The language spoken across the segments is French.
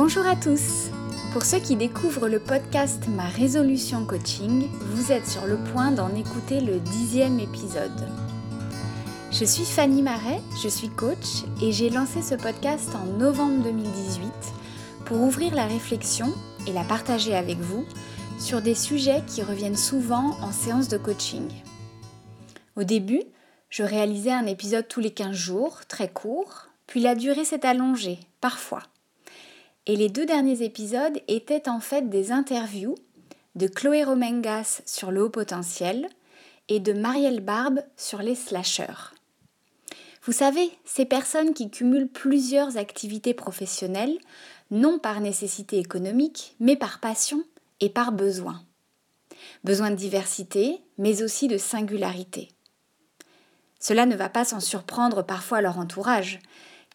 Bonjour à tous Pour ceux qui découvrent le podcast Ma résolution coaching, vous êtes sur le point d'en écouter le dixième épisode. Je suis Fanny Marais, je suis coach et j'ai lancé ce podcast en novembre 2018 pour ouvrir la réflexion et la partager avec vous sur des sujets qui reviennent souvent en séance de coaching. Au début, je réalisais un épisode tous les 15 jours, très court, puis la durée s'est allongée, parfois. Et les deux derniers épisodes étaient en fait des interviews de Chloé Romengas sur le haut potentiel et de Marielle Barbe sur les slashers. Vous savez, ces personnes qui cumulent plusieurs activités professionnelles, non par nécessité économique, mais par passion et par besoin. Besoin de diversité, mais aussi de singularité. Cela ne va pas s'en surprendre parfois leur entourage,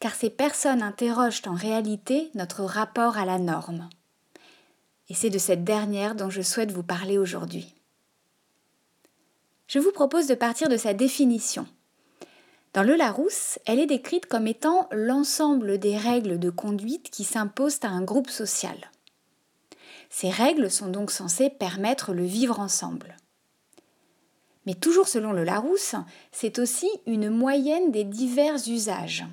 car ces personnes interrogent en réalité notre rapport à la norme. Et c'est de cette dernière dont je souhaite vous parler aujourd'hui. Je vous propose de partir de sa définition. Dans le Larousse, elle est décrite comme étant l'ensemble des règles de conduite qui s'imposent à un groupe social. Ces règles sont donc censées permettre le vivre ensemble. Mais toujours selon le Larousse, c'est aussi une moyenne des divers usages.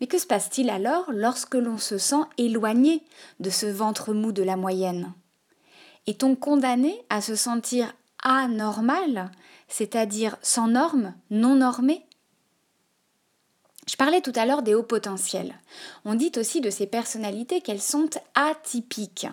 Mais que se passe-t-il alors lorsque l'on se sent éloigné de ce ventre mou de la moyenne? Est-on condamné à se sentir anormal, c'est-à-dire sans normes, non normé Je parlais tout à l'heure des hauts potentiels. On dit aussi de ces personnalités qu'elles sont atypiques,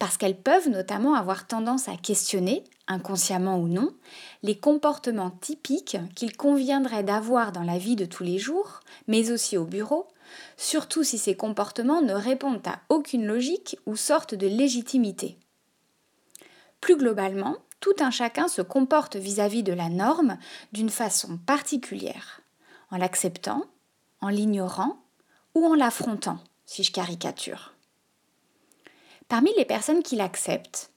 parce qu'elles peuvent notamment avoir tendance à questionner, inconsciemment ou non, les comportements typiques qu'il conviendrait d'avoir dans la vie de tous les jours, mais aussi au bureau, surtout si ces comportements ne répondent à aucune logique ou sorte de légitimité. Plus globalement, tout un chacun se comporte vis-à-vis de la norme d'une façon particulière, en l'acceptant, en l'ignorant ou en l'affrontant, si je caricature. Parmi les personnes qui l'acceptent,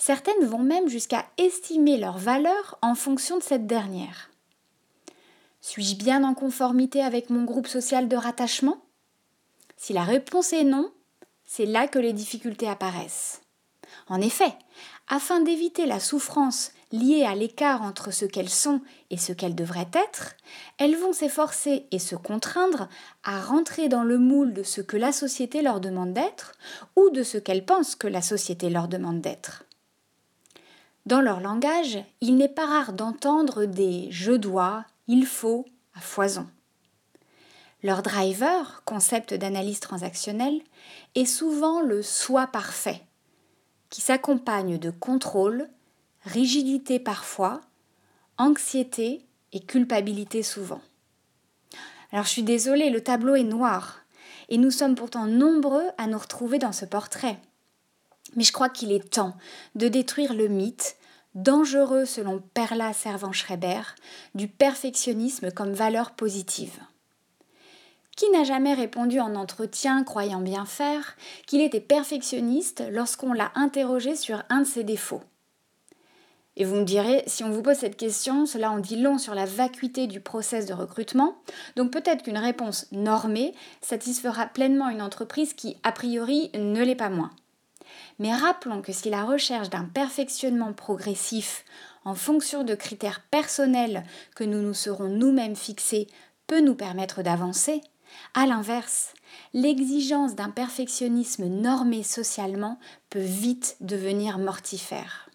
Certaines vont même jusqu'à estimer leur valeur en fonction de cette dernière. Suis-je bien en conformité avec mon groupe social de rattachement? Si la réponse est non, c'est là que les difficultés apparaissent. En effet, afin d'éviter la souffrance liée à l'écart entre ce qu'elles sont et ce qu'elles devraient être, elles vont s'efforcer et se contraindre à rentrer dans le moule de ce que la société leur demande d'être ou de ce qu'elles pensent que la société leur demande d'être. Dans leur langage, il n'est pas rare d'entendre des je dois, il faut à foison. Leur driver, concept d'analyse transactionnelle, est souvent le soi parfait, qui s'accompagne de contrôle, rigidité parfois, anxiété et culpabilité souvent. Alors je suis désolée, le tableau est noir, et nous sommes pourtant nombreux à nous retrouver dans ce portrait. Mais je crois qu'il est temps de détruire le mythe, dangereux selon Perla Servan-Schreiber, du perfectionnisme comme valeur positive. Qui n'a jamais répondu en entretien, croyant bien faire, qu'il était perfectionniste lorsqu'on l'a interrogé sur un de ses défauts? Et vous me direz, si on vous pose cette question, cela en dit long sur la vacuité du process de recrutement, donc peut-être qu'une réponse normée satisfera pleinement une entreprise qui, a priori, ne l'est pas moins. Mais rappelons que si la recherche d'un perfectionnement progressif en fonction de critères personnels que nous nous serons nous-mêmes fixés peut nous permettre d'avancer, à l'inverse, l'exigence d'un perfectionnisme normé socialement peut vite devenir mortifère.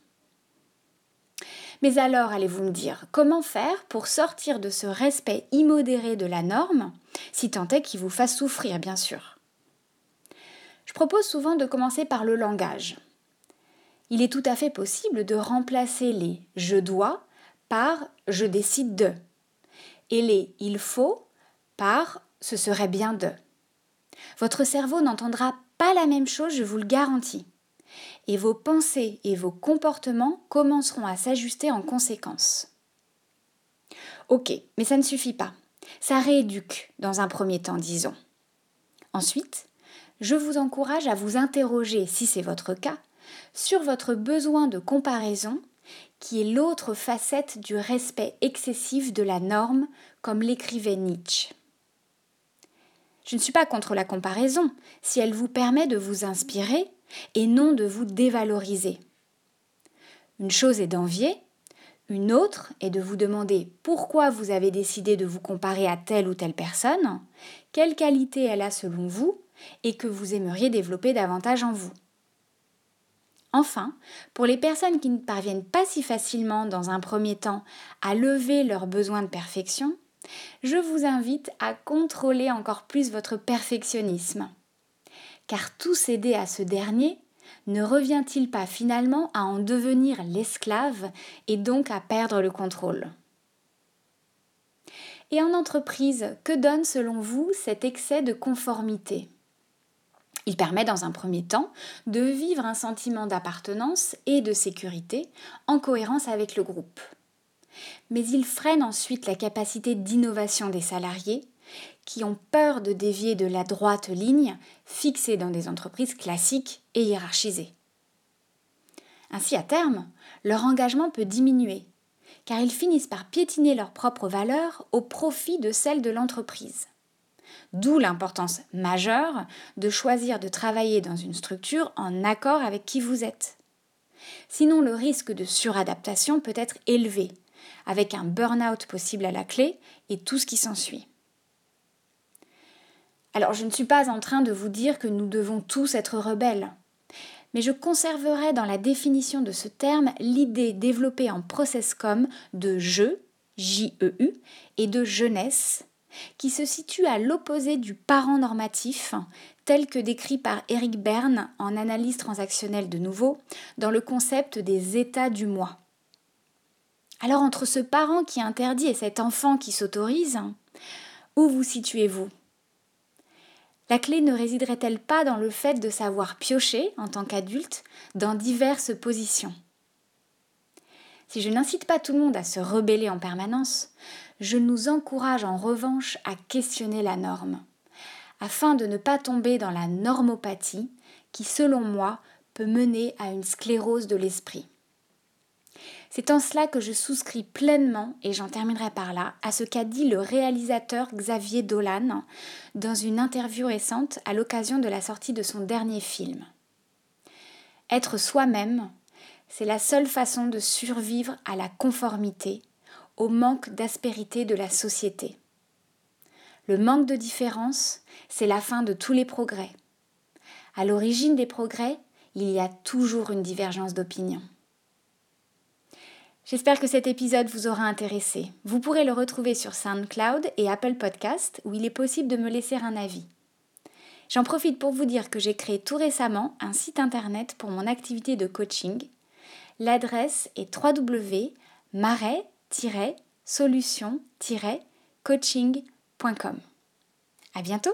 Mais alors, allez-vous me dire, comment faire pour sortir de ce respect immodéré de la norme, si tant est qu'il vous fasse souffrir, bien sûr? Je propose souvent de commencer par le langage. Il est tout à fait possible de remplacer les je dois par je décide de et les il faut par ce serait bien de. Votre cerveau n'entendra pas la même chose, je vous le garantis. Et vos pensées et vos comportements commenceront à s'ajuster en conséquence. Ok, mais ça ne suffit pas. Ça rééduque dans un premier temps, disons. Ensuite, je vous encourage à vous interroger, si c'est votre cas, sur votre besoin de comparaison, qui est l'autre facette du respect excessif de la norme, comme l'écrivait Nietzsche. Je ne suis pas contre la comparaison si elle vous permet de vous inspirer et non de vous dévaloriser. Une chose est d'envier, une autre est de vous demander pourquoi vous avez décidé de vous comparer à telle ou telle personne, quelle qualité elle a selon vous et que vous aimeriez développer davantage en vous. Enfin, pour les personnes qui ne parviennent pas si facilement dans un premier temps à lever leurs besoins de perfection, je vous invite à contrôler encore plus votre perfectionnisme. Car tout céder à ce dernier ne revient-il pas finalement à en devenir l'esclave et donc à perdre le contrôle? Et en entreprise, que donne selon vous cet excès de conformité? Il permet dans un premier temps de vivre un sentiment d'appartenance et de sécurité en cohérence avec le groupe. Mais il freine ensuite la capacité d'innovation des salariés qui ont peur de dévier de la droite ligne fixée dans des entreprises classiques et hiérarchisées. Ainsi, à terme, leur engagement peut diminuer, car ils finissent par piétiner leurs propres valeurs au profit de celles de l'entreprise. D'où l'importance majeure de choisir de travailler dans une structure en accord avec qui vous êtes. Sinon, le risque de suradaptation peut être élevé avec un burn-out possible à la clé et tout ce qui s'ensuit. Alors je ne suis pas en train de vous dire que nous devons tous être rebelles, mais je conserverai dans la définition de ce terme l'idée développée en ProcessCom de jeu, J-E-U, et de jeunesse, qui se situe à l'opposé du parent normatif, tel que décrit par Eric Berne en analyse transactionnelle de nouveau, dans le concept des états du moi. Alors entre ce parent qui interdit et cet enfant qui s'autorise, où vous situez-vous? La clé ne résiderait-elle pas dans le fait de savoir piocher, en tant qu'adulte, dans diverses positions? Si je n'incite pas tout le monde à se rebeller en permanence, je nous encourage en revanche à questionner la norme, afin de ne pas tomber dans la normopathie qui, selon moi, peut mener à une sclérose de l'esprit. C'est en cela que je souscris pleinement, et j'en terminerai par là, à ce qu'a dit le réalisateur Xavier Dolan dans une interview récente à l'occasion de la sortie de son dernier film. Être soi-même, c'est la seule façon de survivre à la conformité, au manque d'aspérité de la société. Le manque de différence, c'est la fin de tous les progrès. À l'origine des progrès, il y a toujours une divergence d'opinion. J'espère que cet épisode vous aura intéressé. Vous pourrez le retrouver sur SoundCloud et Apple Podcast où il est possible de me laisser un avis. J'en profite pour vous dire que j'ai créé tout récemment un site internet pour mon activité de coaching. L'adresse est www.marais-solution-coaching.com. À bientôt!